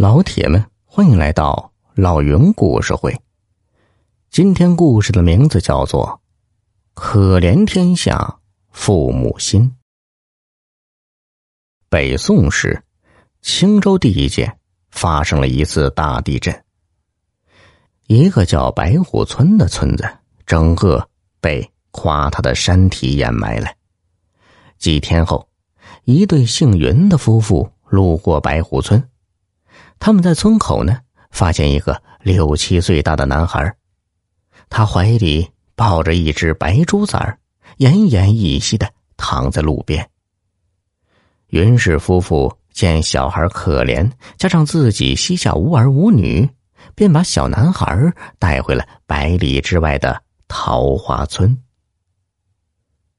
老铁们，欢迎来到老云故事会。今天故事的名字叫做《可怜天下父母心》。北宋时，青州地界发生了一次大地震，一个叫白虎村的村子，整个被垮塌的山体掩埋了。几天后，一对姓云的夫妇路过白虎村。他们在村口呢，发现一个六七岁大的男孩，他怀里抱着一只白猪崽儿，奄奄一息的躺在路边。云氏夫妇见小孩可怜，加上自己膝下无儿无女，便把小男孩带回了百里之外的桃花村。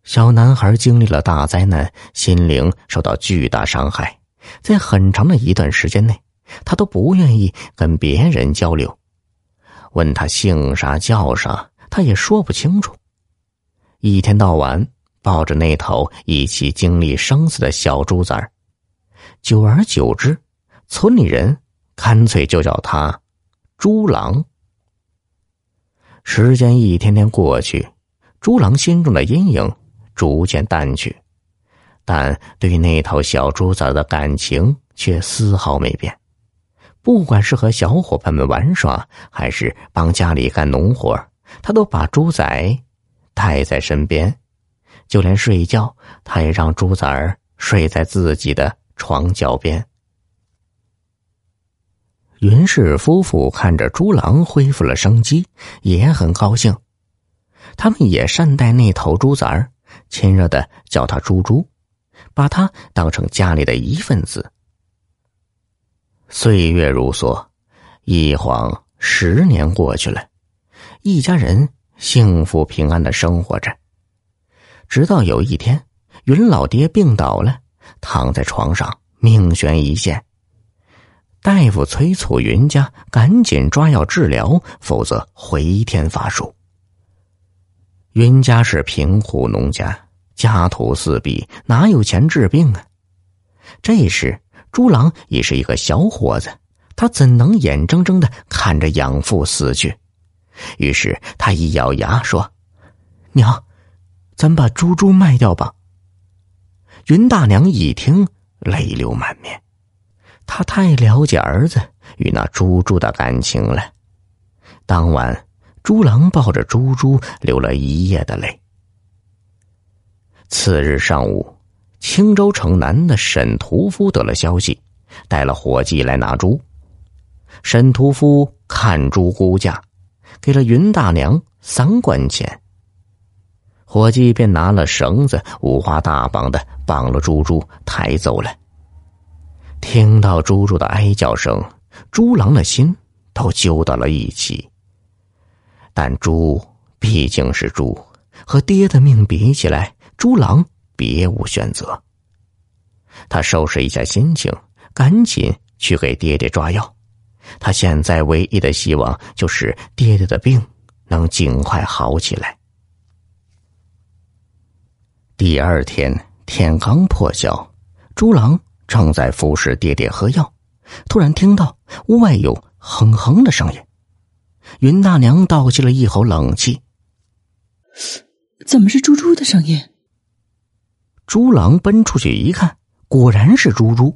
小男孩经历了大灾难，心灵受到巨大伤害，在很长的一段时间内。他都不愿意跟别人交流，问他姓啥叫啥，他也说不清楚。一天到晚抱着那头一起经历生死的小猪崽儿，久而久之，村里人干脆就叫他“猪郎”。时间一天天过去，猪郎心中的阴影逐渐淡去，但对那头小猪崽的感情却丝毫没变。不管是和小伙伴们玩耍，还是帮家里干农活，他都把猪仔带在身边。就连睡觉，他也让猪崽儿睡在自己的床脚边。云氏夫妇看着猪郎恢复了生机，也很高兴。他们也善待那头猪崽儿，亲热的叫他猪猪，把他当成家里的一份子。岁月如梭，一晃十年过去了，一家人幸福平安的生活着。直到有一天，云老爹病倒了，躺在床上，命悬一线。大夫催促云家赶紧抓药治疗，否则回天乏术。云家是贫苦农家，家徒四壁，哪有钱治病啊？这时。朱郎也是一个小伙子，他怎能眼睁睁的看着养父死去？于是他一咬牙说：“娘，咱把猪猪卖掉吧。”云大娘一听，泪流满面，她太了解儿子与那猪猪的感情了。当晚，朱郎抱着猪猪流了一夜的泪。次日上午。青州城南的沈屠夫得了消息，带了伙计来拿猪。沈屠夫看猪估价，给了云大娘三贯钱。伙计便拿了绳子，五花大绑的绑了猪猪，抬走了。听到猪猪的哀叫声，猪郎的心都揪到了一起。但猪毕竟是猪，和爹的命比起来，猪郎。别无选择。他收拾一下心情，赶紧去给爹爹抓药。他现在唯一的希望就是爹爹的病能尽快好起来。第二天天刚破晓，猪郎正在服侍爹爹喝药，突然听到屋外有哼哼的声音。云大娘倒吸了一口冷气：“怎么是猪猪的声音？”猪郎奔出去一看，果然是猪猪。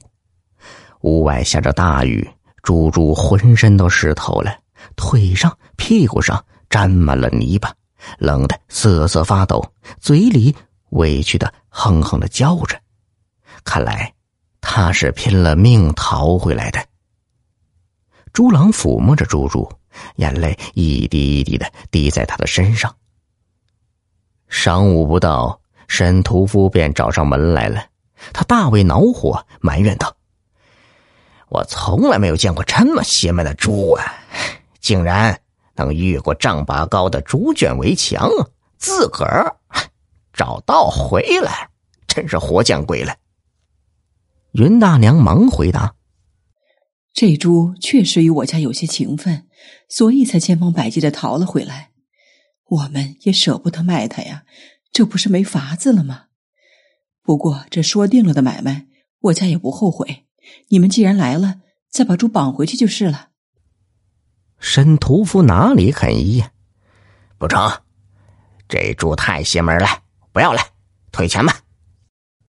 屋外下着大雨，猪猪浑身都湿透了，腿上、屁股上沾满了泥巴，冷得瑟瑟发抖，嘴里委屈的哼哼的叫着。看来他是拼了命逃回来的。猪郎抚摸着猪猪，眼泪一滴一滴的滴在他的身上。晌午不到。沈屠夫便找上门来了，他大为恼火，埋怨道：“我从来没有见过这么邪门的猪啊！竟然能越过丈八高的猪圈围墙，自个儿找道回来，真是活见鬼了！”云大娘忙回答：“这猪确实与我家有些情分，所以才千方百计的逃了回来。我们也舍不得卖它呀。”这不是没法子了吗？不过这说定了的买卖，我家也不后悔。你们既然来了，再把猪绑回去就是了。申屠夫哪里肯依呀？不成，这猪太邪门了，不要了，退钱吧。